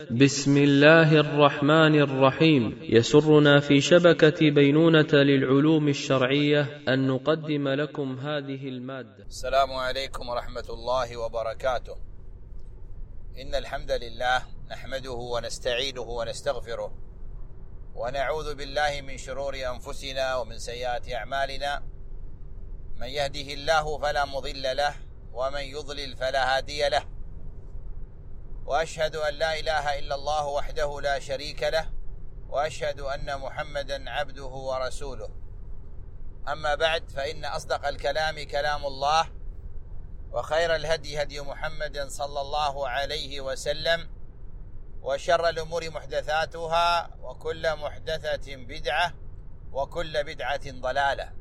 بسم الله الرحمن الرحيم. يسرنا في شبكة بينونة للعلوم الشرعية أن نقدم لكم هذه المادة. السلام عليكم ورحمة الله وبركاته. إن الحمد لله نحمده ونستعينه ونستغفره ونعوذ بالله من شرور أنفسنا ومن سيئات أعمالنا. من يهده الله فلا مضل له ومن يضلل فلا هادي له. وأشهد أن لا إله إلا الله وحده لا شريك له وأشهد أن محمدا عبده ورسوله. أما بعد فإن أصدق الكلام كلام الله وخير الهدي هدي محمد صلى الله عليه وسلم وشر الأمور محدثاتها وكل محدثة بدعة وكل بدعة ضلالة.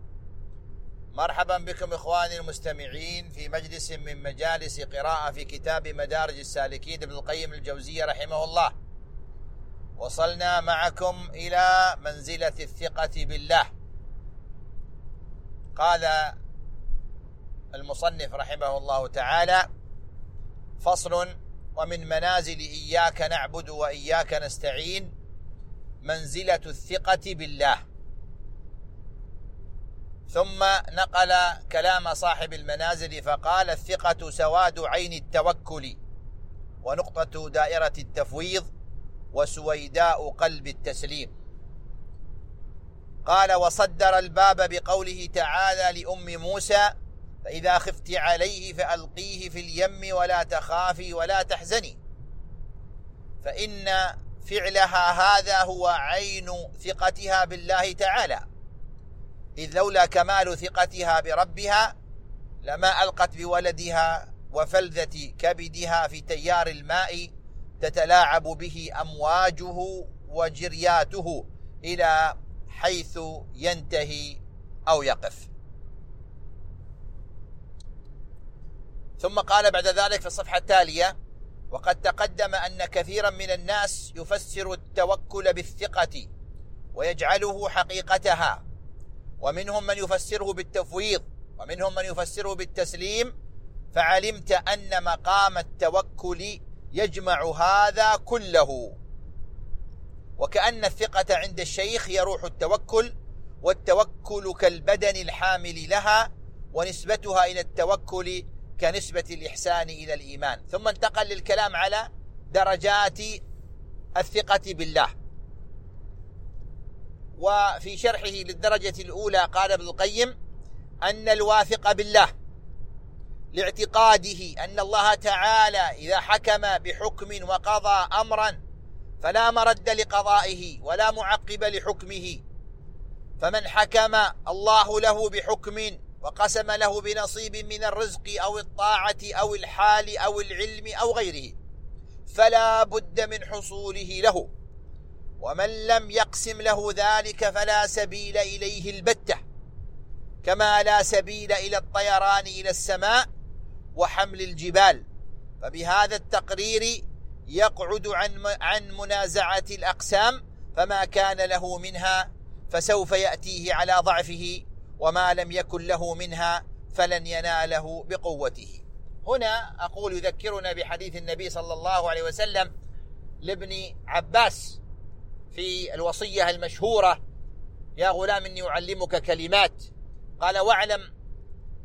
مرحبا بكم إخواني المستمعين في مجلس من مجالس قراءة في كتاب مدارج السالكين ابن القيم الجوزية رحمه الله. وصلنا معكم إلى منزلة الثقة بالله. قال المصنف رحمه الله تعالى: فصل ومن منازل إياك نعبد وإياك نستعين منزلة الثقة بالله. ثم نقل كلام صاحب المنازل فقال الثقة سواد عين التوكل ونقطة دائرة التفويض وسويداء قلب التسليم. قال وصدر الباب بقوله تعالى لأم موسى فإذا خفت عليه فألقيه في اليم ولا تخافي ولا تحزني فإن فعلها هذا هو عين ثقتها بالله تعالى. إذ لولا كمال ثقتها بربها لما ألقت بولدها وفلذة كبدها في تيار الماء تتلاعب به أمواجه وجرياته إلى حيث ينتهي أو يقف. ثم قال بعد ذلك في الصفحة التالية وقد تقدم أن كثيرا من الناس يفسر التوكل بالثقة ويجعله حقيقتها ومنهم من يفسره بالتفويض ومنهم من يفسره بالتسليم فعلمت أن مقام التوكل يجمع هذا كله. وكأن الثقة عند الشيخ هي روح التوكل والتوكل كالبدن الحامل لها ونسبتها إلى التوكل كنسبة الإحسان إلى الإيمان. ثم انتقل للكلام على درجات الثقة بالله. وفي شرحه للدرجة الأولى قال ابن القيم أن الواثق بالله لاعتقاده أن الله تعالى إذا حكم بحكم وقضى أمرا فلا مرد لقضائه ولا معقب لحكمه. فمن حكم الله له بحكم وقسم له بنصيب من الرزق أو الطاعة أو الحال أو العلم أو غيره فلا بد من حصوله له. ومن لم يقسم له ذلك فلا سبيل إليه البتة كما لا سبيل إلى الطيران إلى السماء وحمل الجبال. فبهذا التقرير يقعد عن عن منازعة الأقسام فما كان له منها فسوف يأتيه على ضعفه وما لم يكن له منها فلن يناله بقوته. هنا أقول يذكرنا بحديث النبي صلى الله عليه وسلم لابن عباس في الوصية المشهورة يا غلام إني أعلمك كلمات. قال واعلم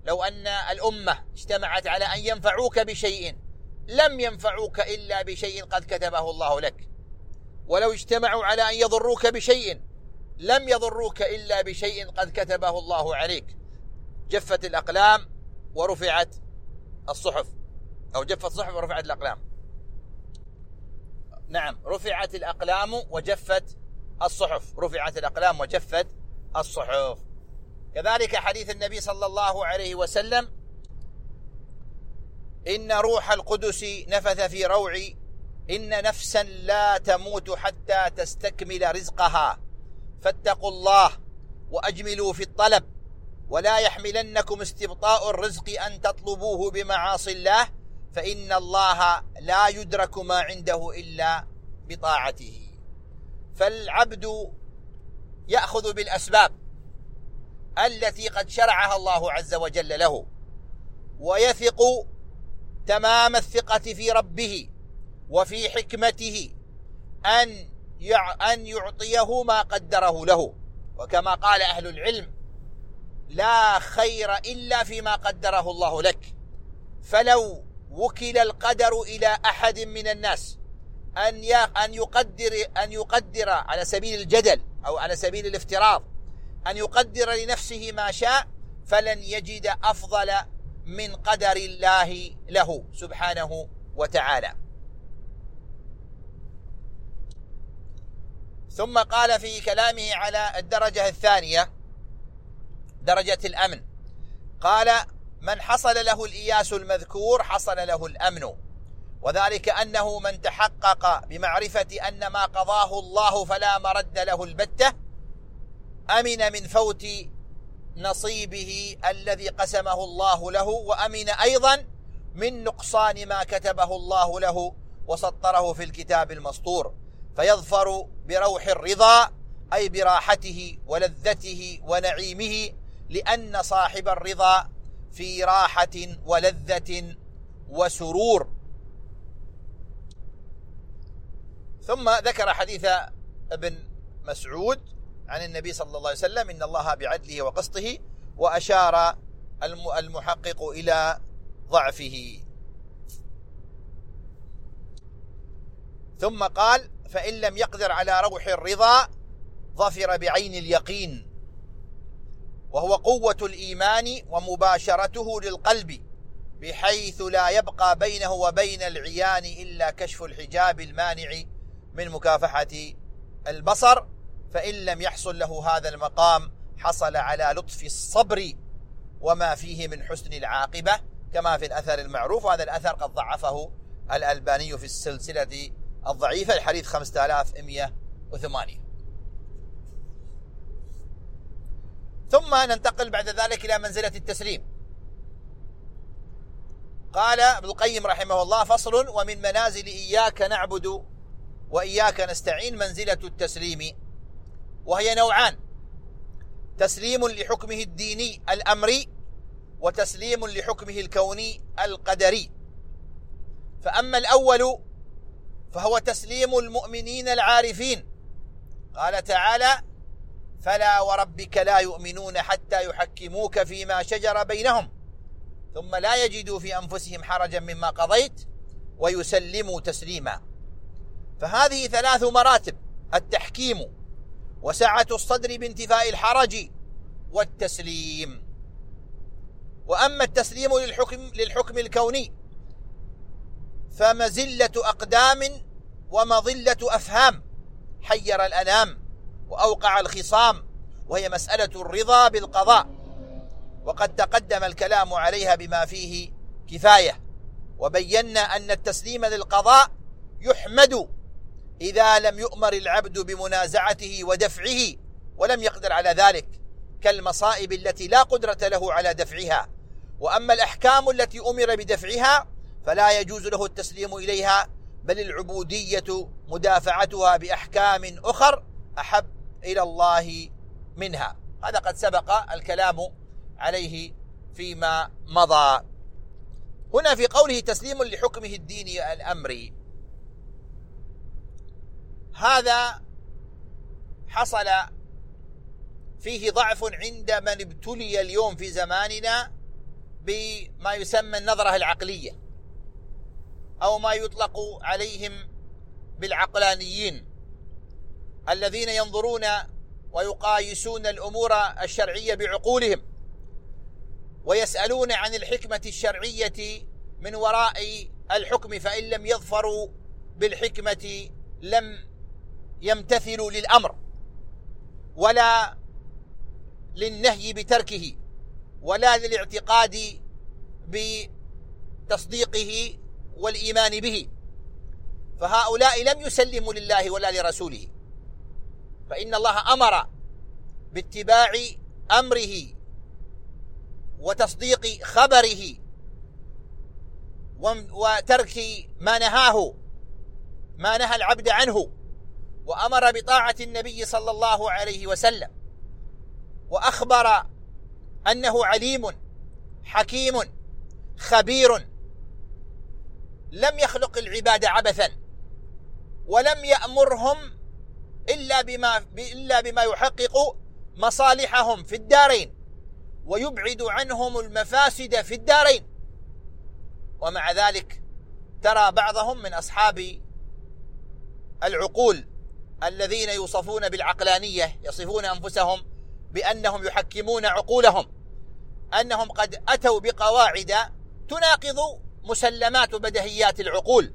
لو أن الأمة اجتمعت على أن ينفعوك بشيء لم ينفعوك إلا بشيء قد كتبه الله لك. ولو اجتمعوا على أن يضروك بشيء لم يضروك إلا بشيء قد كتبه الله عليك. جفت الأقلام ورفعت الصحف أو جفت الصحف ورفعت الأقلام. نعم رفعت الأقلام وجفت الصحف. رفعت الأقلام وجفت الصحف. كذلك حديث النبي صلى الله عليه وسلم إن روح القدس نفث في روعي إن نفسا لا تموت حتى تستكمل رزقها. فاتقوا الله وأجملوا في الطلب ولا يحملنكم استبطاء الرزق أن تطلبوه بمعاصي الله. فإن الله لا يدرك ما عنده إلا بطاعته. فالعبد يأخذ بالأسباب التي قد شرعها الله عز وجل له ويثق تمام الثقة في ربه وفي حكمته أن أن يعطيه ما قدره له. وكما قال أهل العلم لا خير إلا فيما قدره الله لك. فلو وكل القدر إلى أحد من الناس. أن أن يقدر أن يقدر على سبيل الجدل أو على سبيل الافتراض. أن يقدر لنفسه ما شاء فلن يجد أفضل من قدر الله له سبحانه وتعالى. ثم قال في كلامه على الدرجة الثانية درجة الأمن. قال من حصل له الإياس المذكور حصل له الأمن. وذلك أنه من تحقق بمعرفة أن ما قضاه الله فلا مرد له البتة أمن من فوت نصيبه الذي قسمه الله له وأمن أيضا من نقصان ما كتبه الله له وسطره في الكتاب المسطور. فيظفر بروح الرضا أي براحته ولذته ونعيمه لأن صاحب الرضا في راحة ولذة وسرور. ثم ذكر حديث ابن مسعود عن النبي صلى الله عليه وسلم إن الله بعدله وقسطه وأشار المحقق إلى ضعفه. ثم قال فإن لم يقدر على روح الرضا ظفر بعين اليقين. وهو قوة الإيمان ومباشرته للقلب بحيث لا يبقى بينه وبين العيان إلا كشف الحجاب المانع من مكافحة البصر. فإن لم يحصل له هذا المقام حصل على لطف الصبر وما فيه من حسن العاقبة كما في الأثر المعروف. وهذا الأثر قد ضعفه الألباني في السلسلة الضعيفة الحديث 5108 ثم ننتقل بعد ذلك إلى منزلة التسليم. قال ابن القيم رحمه الله فصل ومن منازل إياك نعبد وإياك نستعين منزلة التسليم وهي نوعان تسليم لحكمه الديني الأمري وتسليم لحكمه الكوني القدري. فأما الأول فهو تسليم المؤمنين العارفين. قال تعالى فلا وربك لا يؤمنون حتى يحكموك فيما شجر بينهم. ثم لا يجدوا في أنفسهم حرجا مما قضيت ويسلموا تسليما. فهذه ثلاث مراتب التحكيم وسعة الصدر بانتفاء الحرج والتسليم. وأما التسليم للحكم للحكم الكوني فمزلة أقدام ومظله أفهام حير الانام وأوقع الخصام وهي مسألة الرضا بالقضاء. وقد تقدم الكلام عليها بما فيه كفاية. وبينا أن التسليم للقضاء يحمد إذا لم يؤمر العبد بمنازعته ودفعه ولم يقدر على ذلك كالمصائب التي لا قدرة له على دفعها. وأما الأحكام التي أمر بدفعها فلا يجوز له التسليم إليها بل العبودية مدافعتها بأحكام أخر أحب إلى الله منها. هذا قد سبق الكلام عليه فيما مضى. هنا في قوله تسليم لحكمه الديني الامري هذا حصل فيه ضعف عند من ابتلي اليوم في زماننا بما يسمى النظرة العقلية أو ما يطلق عليهم بالعقلانيين. الذين ينظرون ويقايسون الأمور الشرعية بعقولهم ويسألون عن الحكمة الشرعية من وراء الحكم فإن لم يظفروا بالحكمة لم يمتثلوا للأمر ولا للنهي بتركه ولا للاعتقاد بتصديقه والإيمان به فهؤلاء لم يسلموا لله ولا لرسوله. فإن الله أمر باتباع أمره وتصديق خبره وترك ما نهاه ما نهى العبد عنه وأمر بطاعة النبي صلى الله عليه وسلم وأخبر أنه عليم حكيم خبير لم يخلق العباد عبثا ولم يأمرهم إلا بما إلا بما يحقق مصالحهم في الدارين ويبعد عنهم المفاسد في الدارين. ومع ذلك ترى بعضهم من أصحاب العقول الذين يوصفون بالعقلانية يصفون أنفسهم بأنهم يحكمون عقولهم أنهم قد أتوا بقواعد تناقض مسلمات بدهيات العقول.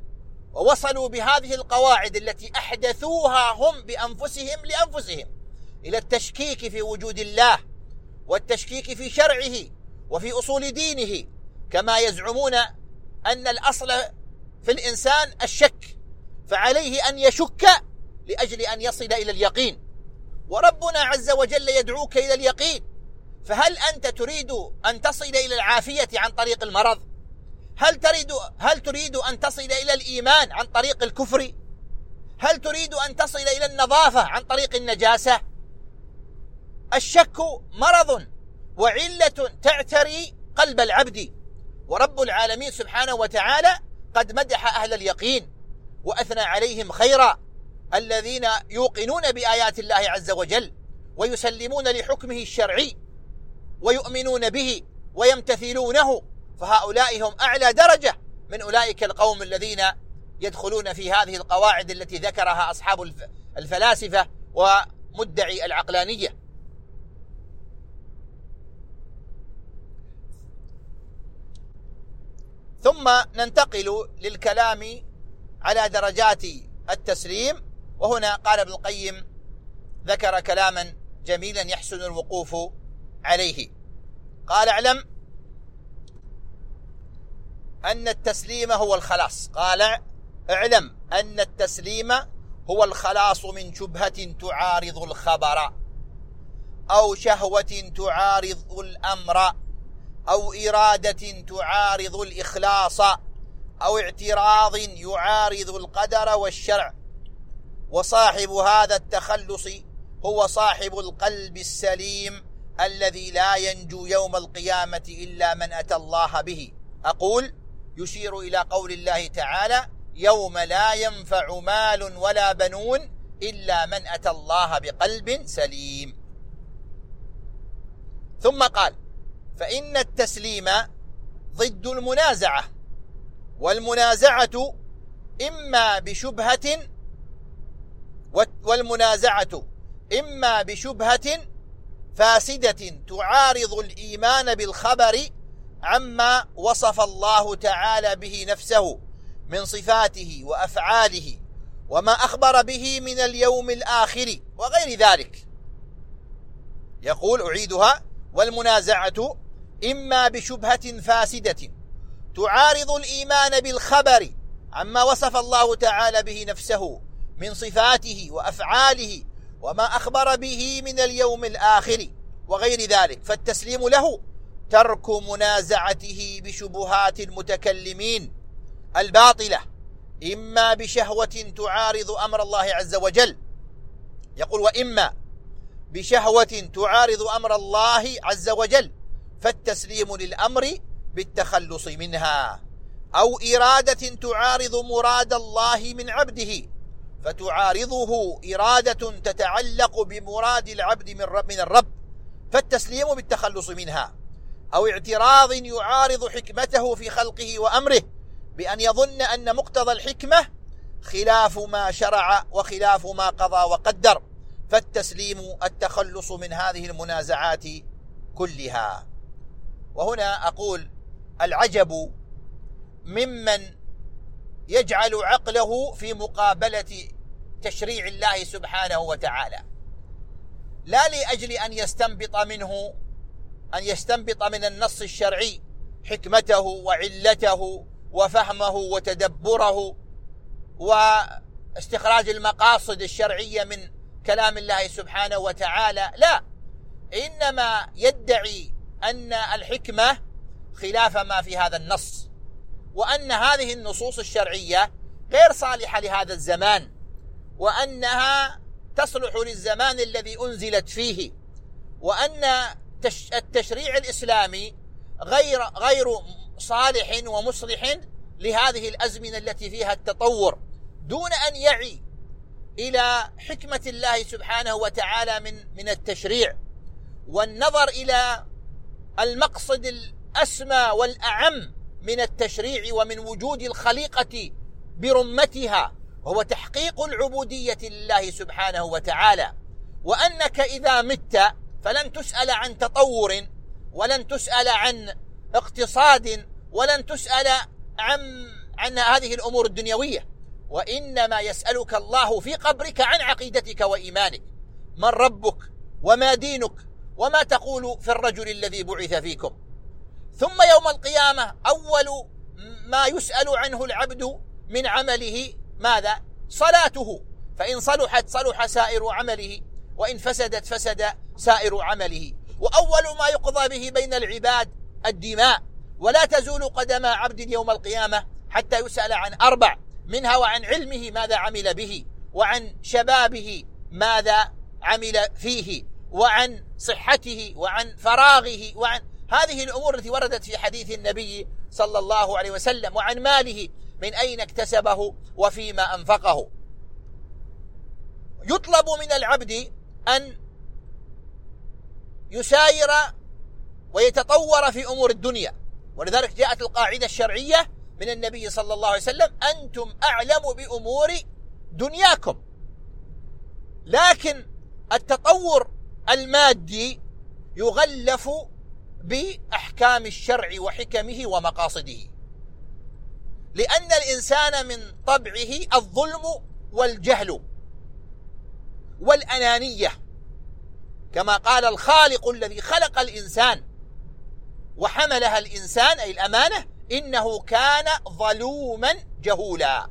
ووصلوا بهذه القواعد التي أحدثوها هم بأنفسهم لأنفسهم إلى التشكيك في وجود الله والتشكيك في شرعه وفي أصول دينه كما يزعمون أن الأصل في الإنسان الشك فعليه أن يشك لأجل أن يصل إلى اليقين. وربنا عز وجل يدعوك إلى اليقين فهل أنت تريد أن تصل إلى العافية عن طريق المرض؟ هل تريد هل تريد أن تصل إلى الإيمان عن طريق الكفر؟ هل تريد أن تصل إلى النظافة عن طريق النجاسة؟ الشك مرض وعلة تعتري قلب العبد ورب العالمين سبحانه وتعالى قد مدح أهل اليقين وأثنى عليهم خيرا الذين يوقنون بآيات الله عز وجل ويسلمون لحكمه الشرعي ويؤمنون به ويمتثلونه فهؤلاء هم أعلى درجة من أولئك القوم الذين يدخلون في هذه القواعد التي ذكرها أصحاب الفلاسفة ومدعي العقلانية. ثم ننتقل للكلام على درجات التسليم. وهنا قال ابن القيم ذكر كلاما جميلا يحسن الوقوف عليه. قال اعلم أن التسليم هو الخلاص. قال اعلم أن التسليم هو الخلاص من شبهة تعارض الخبر أو شهوة تعارض الأمر أو إرادة تعارض الإخلاص أو اعتراض يعارض القدر والشرع. وصاحب هذا التخلص هو صاحب القلب السليم الذي لا ينجو يوم القيامة إلا من أتى الله به. أقول يشير إلى قول الله تعالى يوم لا ينفع مال ولا بنون إلا من أتى الله بقلب سليم. ثم قال فإن التسليم ضد المنازعة والمنازعة إما بشبهة والمنازعة إما بشبهة فاسدة تعارض الإيمان بالخبر عما وصف الله تعالى به نفسه من صفاته وأفعاله وما أخبر به من اليوم الآخر وغير ذلك. يقول أعيدها والمنازعة إما بشبهة فاسدة تعارض الإيمان بالخبر عما وصف الله تعالى به نفسه من صفاته وأفعاله وما أخبر به من اليوم الآخر وغير ذلك. فالتسليم له ترك منازعته بشبهات المتكلمين الباطلة إما بشهوة تعارض أمر الله عز وجل يقول وإما بشهوة تعارض أمر الله عز وجل فالتسليم للأمر بالتخلص منها أو إرادة تعارض مراد الله من عبده فتعارضه إرادة تتعلق بمراد العبد من من الرب فالتسليم بالتخلص منها. أو اعتراض يعارض حكمته في خلقه وأمره بأن يظن أن مقتضى الحكمة خلاف ما شرع وخلاف ما قضى وقدر فالتسليم التخلص من هذه المنازعات كلها. وهنا أقول العجب ممن يجعل عقله في مقابلة تشريع الله سبحانه وتعالى. لا لأجل أن يستنبط منه أن يستنبط من النص الشرعي حكمته وعلته وفهمه وتدبره واستخراج المقاصد الشرعية من كلام الله سبحانه وتعالى. لا إنما يدعي أن الحكمة خلاف ما في هذا النص وأن هذه النصوص الشرعية غير صالحة لهذا الزمان وأنها تصلح للزمان الذي أنزلت فيه وأن التشريع الإسلامي غير غير صالح ومصلح لهذه الأزمنة التي فيها التطور دون أن يعي إلى حكمة الله سبحانه وتعالى من من التشريع والنظر إلى المقصد الأسمى والأعم من التشريع ومن وجود الخليقة برمتها وهو تحقيق العبودية لله سبحانه وتعالى وأنك إذا مت فلن تسأل عن تطور ولن تسأل عن اقتصاد ولن تسأل عن عن هذه الأمور الدنيوية. وإنما يسألك الله في قبرك عن عقيدتك وإيمانك. من ربك وما دينك وما تقول في الرجل الذي بعث فيكم. ثم يوم القيامة أول ما يسأل عنه العبد من عمله ماذا؟ صلاته. فإن صلحت صلح سائر عمله. وإن فسدت فسد سائر عمله. وأول ما يقضى به بين العباد الدماء. ولا تزول قدم عبد يوم القيامة حتى يسأل عن أربع منها وعن علمه ماذا عمل به وعن شبابه ماذا عمل فيه وعن صحته وعن فراغه وعن هذه الأمور التي وردت في حديث النبي صلى الله عليه وسلم وعن ماله من أين اكتسبه وفيما أنفقه. يطلب من العبد أن يساير ويتطور في أمور الدنيا. ولذلك جاءت القاعدة الشرعية من النبي صلى الله عليه وسلم أنتم أعلم بأمور دنياكم. لكن التطور المادي يغلف بأحكام الشرع وحكمه ومقاصده. لأن الإنسان من طبعه الظلم والجهل. والأنانية. كما قال الخالق الذي خلق الإنسان وحملها الإنسان أي الأمانة إنه كان ظلوما جهولا.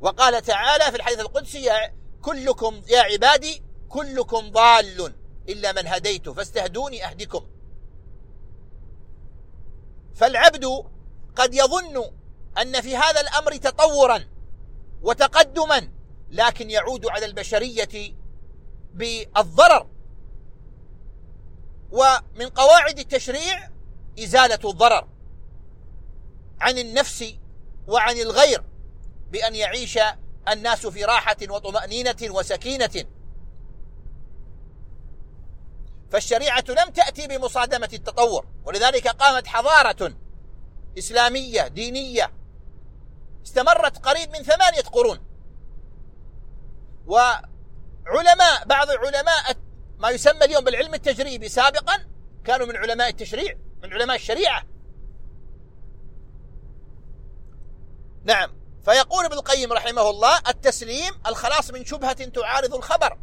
وقال تعالى في الحديث القدسي يا كلكم يا عبادي كلكم ضال إلا من هديت فاستهدوني أهدكم. فالعبد قد يظن أن في هذا الأمر تطورا وتقدما لكن يعود على البشرية بالضرر. ومن قواعد التشريع إزالة الضرر عن النفس وعن الغير بأن يعيش الناس في راحة وطمأنينة وسكينة. فالشريعة لم تأتي بمصادمة التطور ولذلك قامت حضارة إسلامية دينية استمرت قريب من ثمانية قرون. وعلماء بعض علماء ما يسمى اليوم بالعلم التجريبي سابقا كانوا من علماء التشريع من علماء الشريعة. نعم. فيقول ابن القيم رحمه الله التسليم الخلاص من شبهة تعارض الخبر.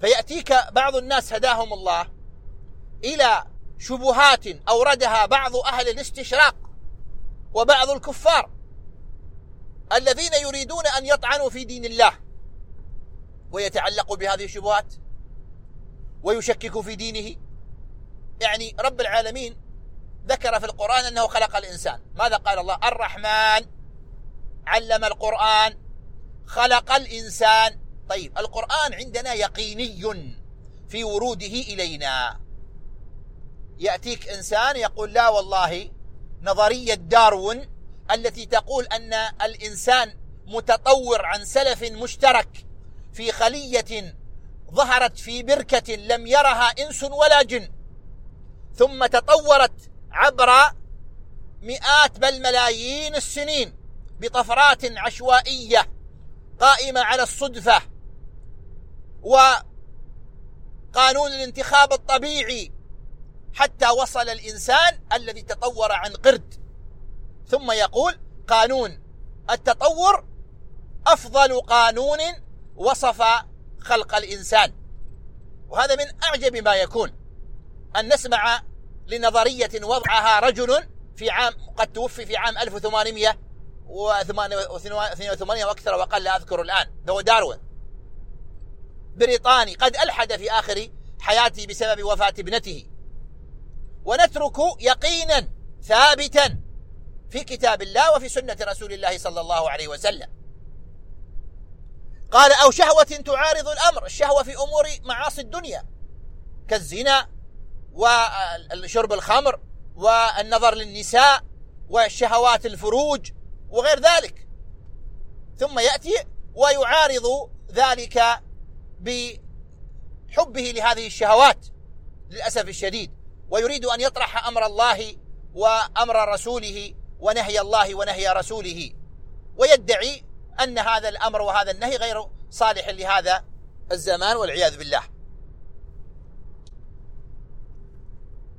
فيأتيك بعض الناس هداهم الله إلى شبهات أوردها بعض أهل الاستشراق وبعض الكفار. الذين يريدون أن يطعنوا في دين الله ويتعلقوا بهذه الشبهات ويشككوا في دينه. يعني رب العالمين ذكر في القرآن أنه خلق الإنسان. ماذا قال الله؟ الرحمن علم القرآن خلق الإنسان. طيب القرآن عندنا يقيني في وروده إلينا. يأتيك إنسان يقول لا والله نظرية داروين التي تقول أن الإنسان متطور عن سلف مشترك في خلية ظهرت في بركة لم يرها إنس ولا جن ثم تطورت عبر مئات بل ملايين السنين بطفرات عشوائية قائمة على الصدفة وقانون الانتخاب الطبيعي حتى وصل الإنسان الذي تطور عن قرد. ثم يقول قانون. التطور أفضل قانون وصف خلق الإنسان. وهذا من أعجب ما يكون. أن نسمع لنظرية وضعها رجل في عام قد توفي في عام 1882 وأكثر وأقل لا أذكر الآن هو داروين. بريطاني قد ألحد في آخر حياته بسبب وفاة ابنته. ونترك يقينا ثابتا في كتاب الله وفي سنة رسول الله صلى الله عليه وسلم. قال أو شهوة تعارض الأمر الشهوة في أمور معاصي الدنيا كالزنا وشرب الخمر والنظر للنساء وشهوات الفروج وغير ذلك. ثم يأتي ويعارض ذلك بحبه لهذه الشهوات للأسف الشديد ويريد أن يطرح أمر الله وأمر رسوله ونهي الله ونهي رسوله. ويدعي أن هذا الأمر وهذا النهي غير صالح لهذا الزمان والعياذ بالله.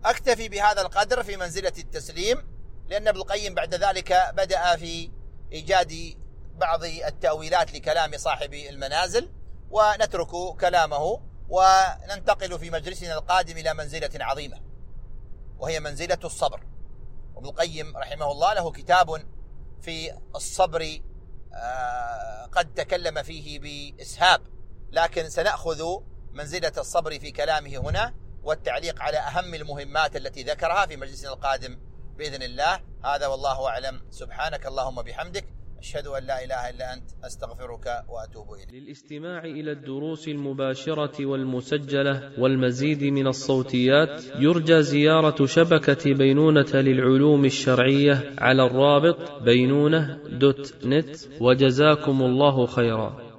أكتفي بهذا القدر في منزلة التسليم لأن ابن القيم بعد ذلك بدأ في إيجاد بعض التأويلات لكلام صاحب المنازل ونترك كلامه وننتقل في مجلسنا القادم إلى منزلة عظيمة وهي منزلة الصبر. وابن القيم رحمه الله له كتاب في الصبر آه، قد تكلم فيه بإسهاب. لكن سنأخذ منزلة الصبر في كلامه هنا والتعليق على أهم المهمات التي ذكرها في مجلسنا القادم بإذن الله. هذا والله أعلم. سبحانك اللهم بحمدك أشهد أن لا إله إلا أنت أستغفرك وأتوب إليك. للاستماع إلى الدروس المباشرة والمسجلة والمزيد من الصوتيات يرجى زيارة شبكة بينونة للعلوم الشرعية على الرابط بينونة دوت نت وجزاكم الله خيرا.